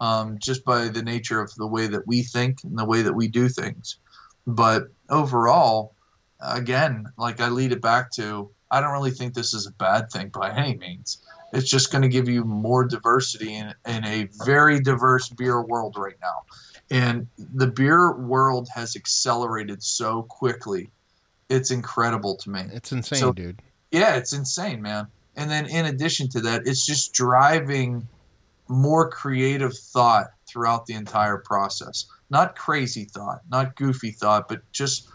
um, just by the nature of the way that we think and the way that we do things. But overall, again, like I lead it back to, I don't really think this is a bad thing by any means. It's just going to give you more diversity in, in a very diverse beer world right now. And the beer world has accelerated so quickly. It's incredible to me. It's insane, so, dude yeah, it's insane, man. And then in addition to that, it's just driving more creative thought throughout the entire process. Not crazy thought, not goofy thought, but just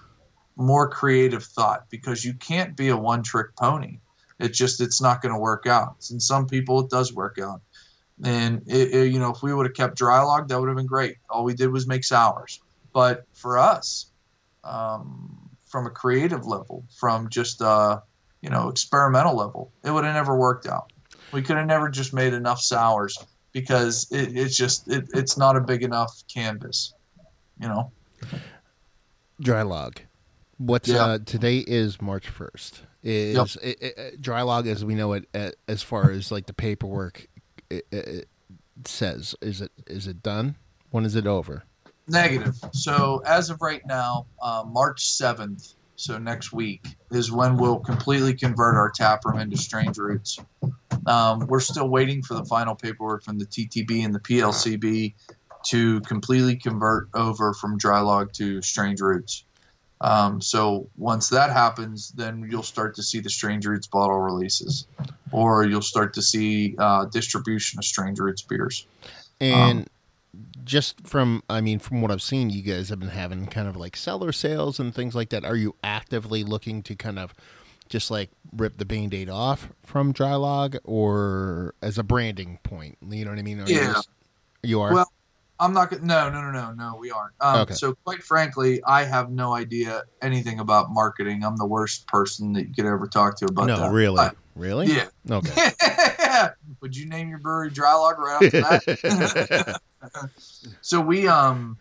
more creative thought because you can't be a one trick pony. It just it's not going to work out. And some people it does work out. And it, it, you know, if we would have kept Draai Laag, that would have been great. All we did was make sours. But for us, um, from a creative level, from just uh, you know experimental level, it would have never worked out. We could have never just made enough sours because it, it's just it, it's not a big enough canvas, you know. Draai Laag. What's Yeah. uh, today is March first. Is Yep. it, it, Draai Laag as we know it as far as like the paperwork says is it is it done? When is it over? Negative. So as of right now, uh, March seventh, so next week is when we'll completely convert our tap room into Strange Roots. Um, we're still waiting for the final paperwork from the TTB and the PLCB to completely convert over from Draai Laag to Strange Roots. Um, so once that happens, then you'll start to see the Strange Roots bottle releases, or you'll start to see uh, distribution of Strange Roots beers. And just from I mean from what I've seen, you guys have been having kind of like seller sales and things like that. Are you actively looking to kind of just like rip the band-aid off from Draai Laag or as a branding point? You know what I mean? You Yeah. just- You are? Well, I'm not gonna. No, no, no, no, no. We aren't. Um, Okay. So, quite frankly, I have no idea anything about marketing. I'm the worst person that you could ever talk to about no, that. really? Really? yeah. Okay. Would you name your brewery Draai Laag right off the bat? so we um,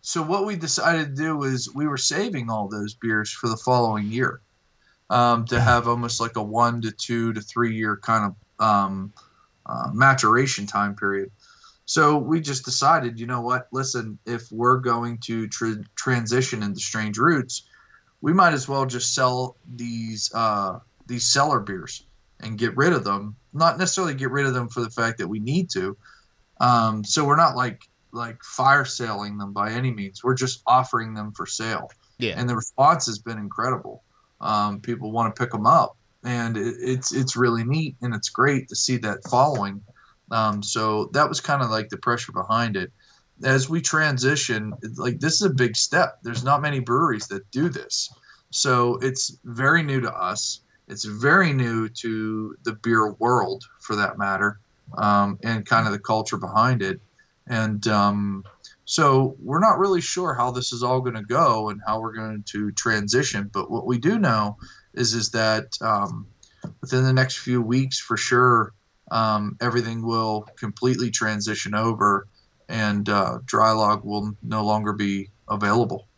so what we decided to do was we were saving all those beers for the following year, um, to have almost like a one to two to three year kind of um, uh, maturation time period. So we just decided, you know what? Listen, if we're going to tr- transition into strange roots, we might as well just sell these uh, these cellar beers and get rid of them. Not necessarily get rid of them for the fact that we need to. Um, so we're not like like fire selling them by any means. We're just offering them for sale, yeah. and the response has been incredible. Um, people want to pick them up, and it, it's it's really neat and it's great to see that following. Um, so that was kind of like the pressure behind it. As we transition, like this is a big step. There's not many breweries that do this, so it's very new to us. It's very new to the beer world, for that matter, um, and kind of the culture behind it. And um, so we're not really sure how this is all going to go and how we're going to transition. But what we do know is is that um, within the next few weeks, for sure, um, everything will completely transition over, and uh, Draai Laag will no longer be available.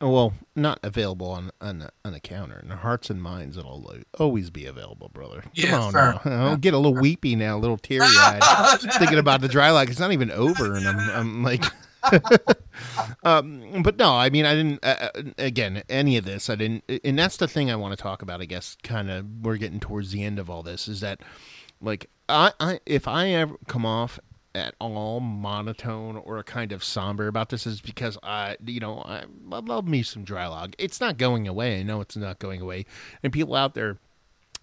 Well, not available on on on a counter. Our hearts and minds, it'll always be available, brother. Yeah, Come on fair. now. I'll get a little weepy now, a little teary eyed, thinking about the Draai Laag. It's not even over, and I'm, I'm like, um, but no, I mean, I didn't. Uh, uh, again, any of this, I didn't. And that's the thing I want to talk about. I guess, kind of, we're getting towards the end of all this. Is that, like, I, I if I ever come off at all monotone or a kind of somber about this is because I, you know, I, I love me some Draai Laag. It's not going away. I know it's not going away. And people out there,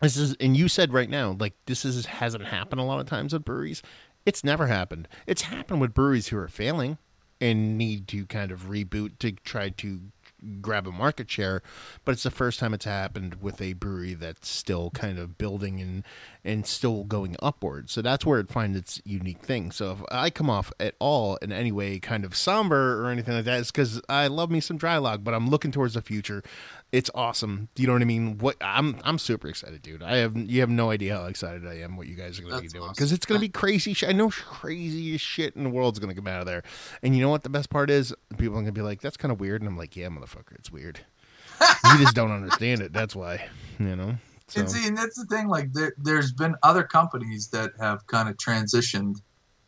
this is, and you said right now, like this is hasn't happened a lot of times with breweries. It's never happened. It's happened with breweries who are failing and need to kind of reboot to try to grab a market share, but it's the first time it's happened with a brewery that's still kind of building and and still going upward. So that's where it finds its unique thing. So if I come off at all in any way kind of somber or anything like that, it's because I love me some Draai Laag, but I'm looking towards the future. It's awesome. Do you know what I mean? What I'm I'm super excited, dude. I have you have no idea how excited I am what you guys are going to be doing awesome. because it's going to be crazy. Shit. I know craziest shit in the world's going to come out of there. And you know what the best part is? People are going to be like, "That's kind of weird," and I'm like, "Yeah, motherfucker, it's weird." you just don't understand it. That's why, you know. So And see, and that's the thing. Like, there, there's been other companies that have kind of transitioned,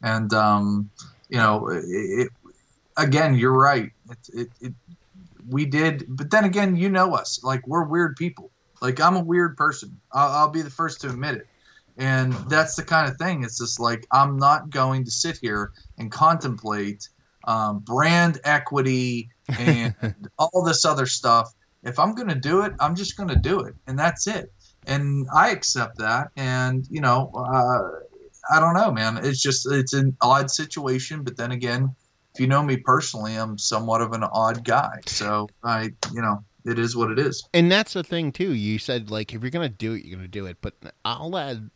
and um, you know, it, it, again, you're right. It, it, it, we did, but then again, you know us. Like, we're weird people. Like, I'm a weird person. I'll, I'll be the first to admit it. And that's the kind of thing. It's just like I'm not going to sit here and contemplate um, brand equity and all this other stuff. If I'm going to do it, I'm just going to do it, and that's it and I accept that. And you know, uh, I don't know, man. It's just it's an odd situation, but then again, if you know me personally, I'm somewhat of an odd guy. So I, you know, it is what it is. And that's the thing too. You said like if you're gonna do it, you're gonna do it. But I'll add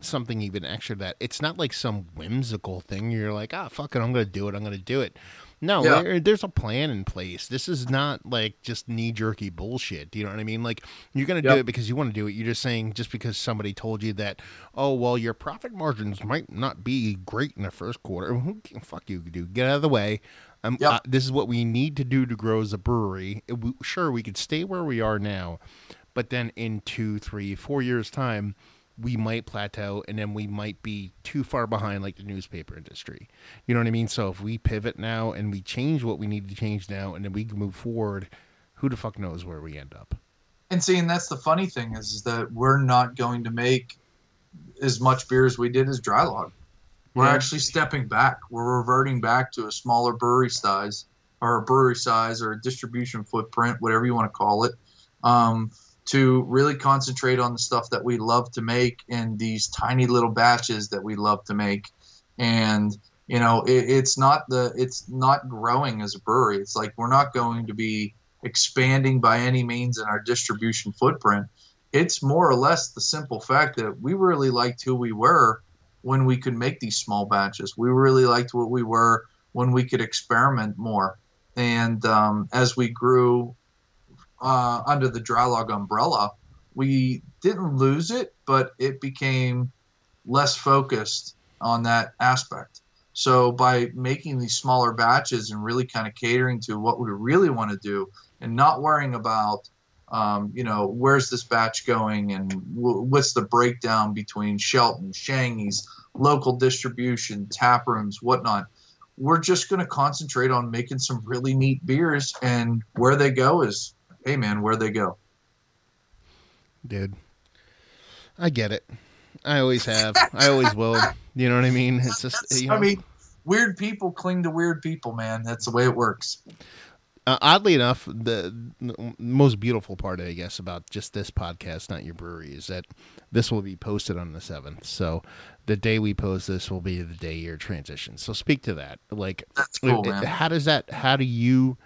something even extra to that it's not like some whimsical thing. You're like, ah, fuck it, I'm gonna do it. I'm gonna do it. No, Yeah. there's a plan in place. This is not like just knee jerky bullshit. Do you know what I mean? Like you're gonna do it because you want to do it. You're just saying just because somebody told you that, oh well, your profit margins might not be great in the first quarter. Fuck you, dude. Get out of the way. Um, Yep. uh, this is what we need to do to grow as a brewery. It- we- sure, we could stay where we are now, but then in two, three, four years' time, we might plateau and then we might be too far behind like the newspaper industry. You know what I mean? So if we pivot now and we change what we need to change now and then we can move forward, who the fuck knows where we end up? And see, and that's the funny thing is, is that we're not going to make as much beer as we did as Draai Laag. We're Yeah. actually stepping back. We're reverting back to a smaller brewery size, or a brewery size, or a distribution footprint, whatever you want to call it, um, to really concentrate on the stuff that we love to make in these tiny little batches that we love to make. And you know, it, it's not the it's not growing as a brewery. It's like we're not going to be expanding by any means in our distribution footprint. It's more or less the simple fact that we really liked who we were when we could make these small batches. We really liked what we were when we could experiment more. And um, as we grew uh, under the Draai Laag umbrella, we didn't lose it, but it became less focused on that aspect. So by making these smaller batches and really kind of catering to what we really want to do, and not worrying about, um, you know, where's this batch going and w- what's the breakdown between Shelton, Shangy's, local distribution, tap rooms, whatnot. We're just going to concentrate on making some really neat beers, and where they go is, hey man, where they go. Dude. I get it. I always have. I always will. You know what I mean? It's just you know, I mean, weird people cling to weird people, man. That's the way it works. Uh, oddly enough, the, the most beautiful part, I guess, about just this podcast, not your brewery, is that this will be posted on the seventh. So the day we post this will be the day your transition. So speak to that. Like, That's cool, man. how does that? How do you?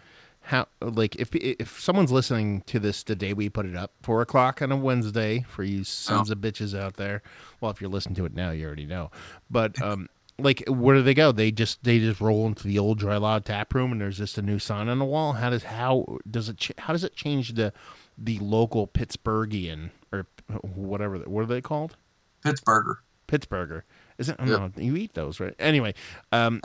How like if if someone's listening to this the day we put it up, four o'clock on a Wednesday for you sons of bitches out there. Well, if you're listening to it now, you already know. But um, like where do they go? They just they just roll into the old Draai Laag tap room, and there's just a new sign on the wall. How does how does it ch- how does it change the the local Pittsburghian or whatever what are they called? Pittsburgher. Pittsburgher. Is it? I Yep. don't. You eat those, right? Anyway, um,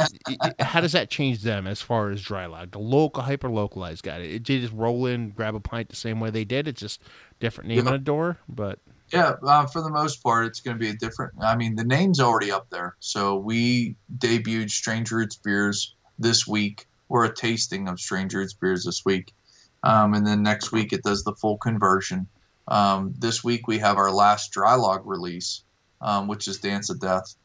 how does that change them as far as Draai Laag? The local, hyper localized guy. It, they just roll in, grab a pint the same way they did. It's just different name Yep. on a door, but Yeah, uh, for the most part, it's going to be a different. I mean, the name's already up there. So we debuted Strange Roots beers this week, or a tasting of Strange Roots beers this week, um, and then next week it does the full conversion. Um, this week we have our last Draai Laag release, um, which is Dance of Death,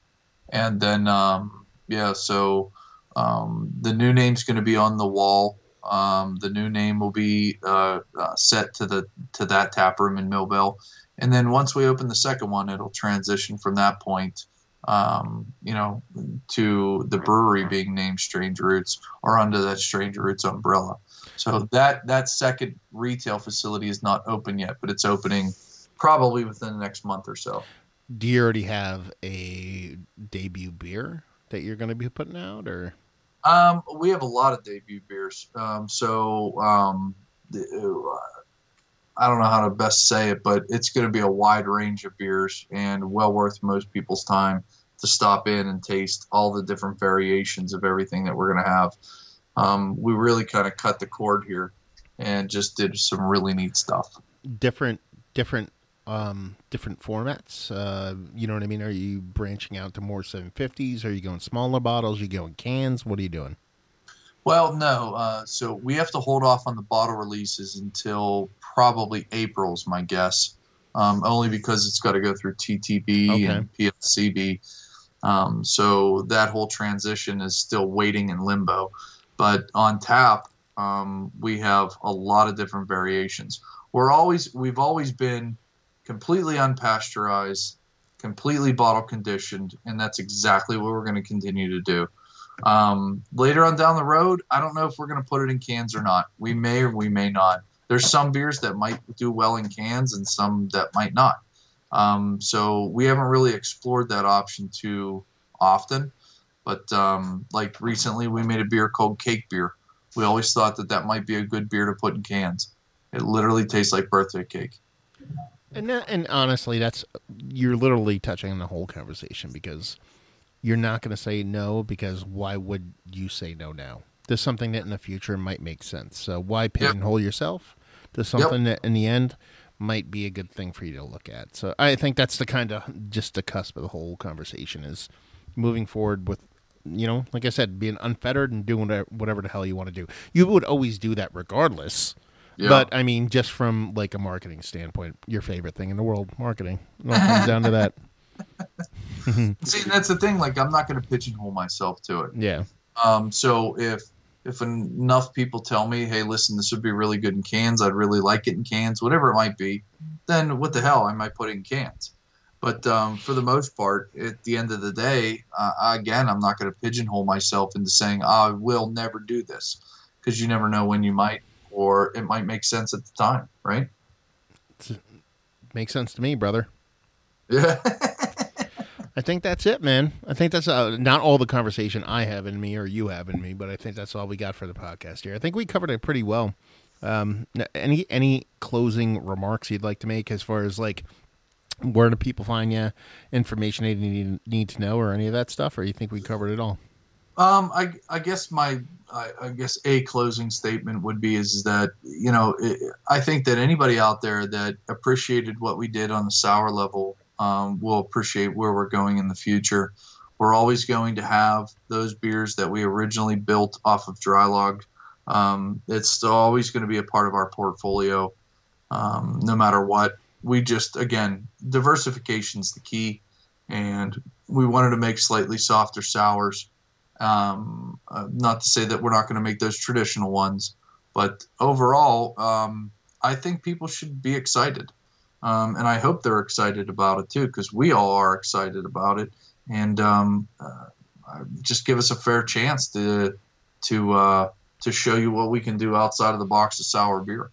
and then um, yeah, so um, the new name's going to be on the wall. Um, the new name will be uh, uh, set to the to that tap room in Millvale and then once we open the second one, it'll transition from that point, um, you know, to the brewery being named Strange Roots or under that Strange Roots umbrella. So that that second retail facility is not open yet, but it's opening probably within the next month or so. Do you already have a debut beer that you're going to be putting out, or Um, we have a lot of debut beers. Um, so um, the, uh, I don't know how to best say it, but it's going to be a wide range of beers and well worth most people's time to stop in and taste all the different variations of everything that we're going to have. Um, we really kind of cut the cord here and just did some really neat stuff. different different um different formats uh you know what i mean are you branching out to more 750s are you going smaller bottles are you going cans what are you doing Well, no. Uh, so we have to hold off on the bottle releases until probably April, is my guess. Um, only because it's got to go through TTB Okay. and PFCB. Um, so that whole transition is still waiting in limbo. But on tap, um, we have a lot of different variations. We're always we've always been completely unpasteurized completely bottle conditioned, and that's exactly what we're going to continue to do. Um, later on down the road, I don't know if we're going to put it in cans or not. We may or we may not. There's some beers that might do well in cans and some that might not. Um, so we haven't really explored that option too often. But um, like recently, we made a beer called Cake Beer. We always thought that that might be a good beer to put in cans. It literally tastes like birthday cake. And that, and honestly, that's you're literally touching on the whole conversation because you're not going to say no because why would you say no now? There's something that in the future might make sense. So why pigeonhole yep. yourself to something yep. that in the end might be a good thing for you to look at. So I think that's the kind of just the cusp of the whole conversation is moving forward with you know, like I said, being unfettered and doing whatever the hell you want to do. You would always do that regardless. Yeah. But I mean, just from like a marketing standpoint, your favorite thing in the world, marketing. It all comes down to that. See, that's the thing. Like, I'm not going to pigeonhole myself to it. Yeah. Um. So if if enough people tell me, hey, listen, this would be really good in cans, I'd really like it in cans, whatever it might be, then what the hell, I might put it in cans. But um, for the most part, at the end of the day, uh, again, I'm not going to pigeonhole myself into saying I will never do this because you never know when you might, or it might make sense at the time, right? Makes sense to me, brother. Yeah. I think that's it, man. I think that's uh, not all the conversation I have in me or you have in me, but I think that's all we got for the podcast here. I think we covered it pretty well. Um, any any closing remarks you'd like to make as far as like where do people find you, information they need, need to know, or any of that stuff, or you think we covered it all? Um, I, I guess my I, I, guess a closing statement would be is that you know it, I think that anybody out there that appreciated what we did on the sour level um, will appreciate where we're going in the future. We're always going to have those beers that we originally built off of Draai Laag. Um, it's always going to be a part of our portfolio, um, no matter what we just again diversification is the key, and we wanted to make slightly softer sours. Um, uh, not to say that we're not going to make those traditional ones, but overall, um, I think people should be excited, um, and I hope they're excited about it too, because we all are excited about it, and um, uh, just give us a fair chance to to uh, to show you what we can do outside of the box of sour beer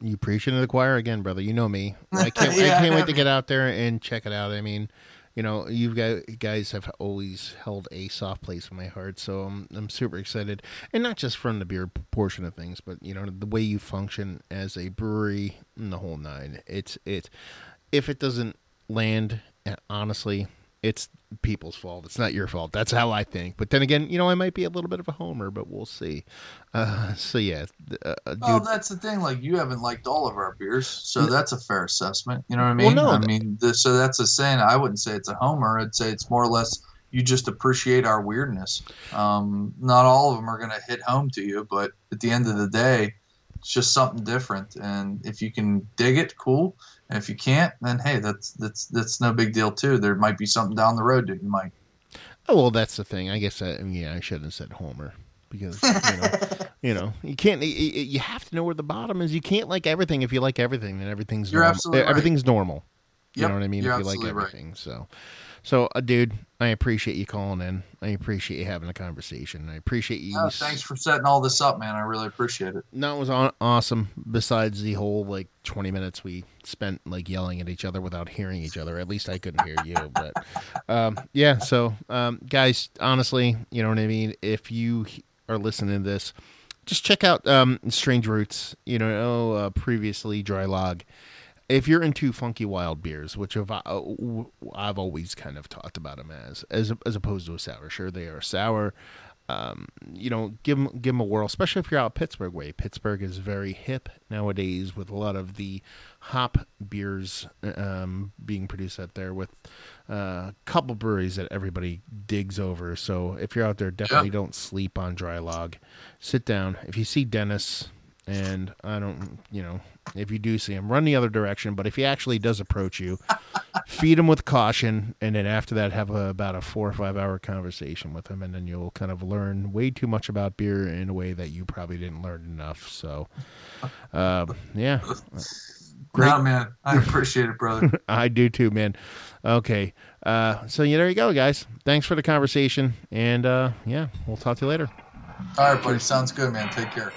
you preaching to the choir again, brother. You know me. I can't. yeah, I can't wait to get out there and check it out. I mean, you know, you guys have always held a soft place in my heart, so I'm I'm super excited, and not just from the beer portion of things, but you know the way you function as a brewery in the whole nine. It's it. If it doesn't land, eh, honestly, it's people's fault. It's not your fault. That's how I think. But then again, you know, I might be a little bit of a homer, but we'll see. Uh, so yeah, uh, uh oh, that's the thing. Like you haven't liked all of our beers, so that's a fair assessment. You know what I mean? Well, no, I mean, the, so that's a saying. I wouldn't say it's a homer. I'd say it's more or less you just appreciate our weirdness. Um, not all of them are going to hit home to you, but at the end of the day, it's just something different. And if you can dig it, cool. And if you can't, then hey, that's that's that's no big deal too. There might be something down the road that you might. Oh well, that's the thing. I guess uh, I, yeah, I shouldn't have said Homer because you know, you know you can't. You have to know where the bottom is. You can't like everything. If you like everything, then everything's You're normal. absolutely right. everything's normal. You yep, know what I mean? If you like everything, right. so so, uh, dude, I appreciate you calling in. I appreciate you having a conversation. I appreciate you. Oh, thanks for setting all this up, man. I really appreciate it. No, it was on- awesome. Besides the whole like twenty minutes we spent like yelling at each other without hearing each other. At least I couldn't hear you. But um, yeah, so um, guys, honestly, you know what I mean. If you are listening to this, just check out um, Strange Roots. You know, uh, previously Draai Laag if you're into funky wild beers, which I've, uh, I've always kind of talked about them as, as as opposed to a sour. Sure, they are sour. Um, you know, give them give them a whirl, especially if you're out Pittsburgh way. Pittsburgh is very hip nowadays with a lot of the hop beers um, being produced out there with uh, a couple breweries that everybody digs over. So if you're out there, definitely yeah. don't sleep on Draai Laag. Sit down. If you see Dennis, and I don't, you know, if you do see him, run the other direction. But if he actually does approach you, feed him with caution, and then after that, have a, about a four or five hour conversation with him, and then you'll kind of learn way too much about beer in a way that you probably didn't learn enough. So, uh, yeah, Great. No, man, I appreciate it, brother. I do too, man. Okay. Uh, so yeah, there you go, guys. Thanks for the conversation, and uh, yeah, we'll talk to you later. All right, buddy. Sounds good, man. Take care.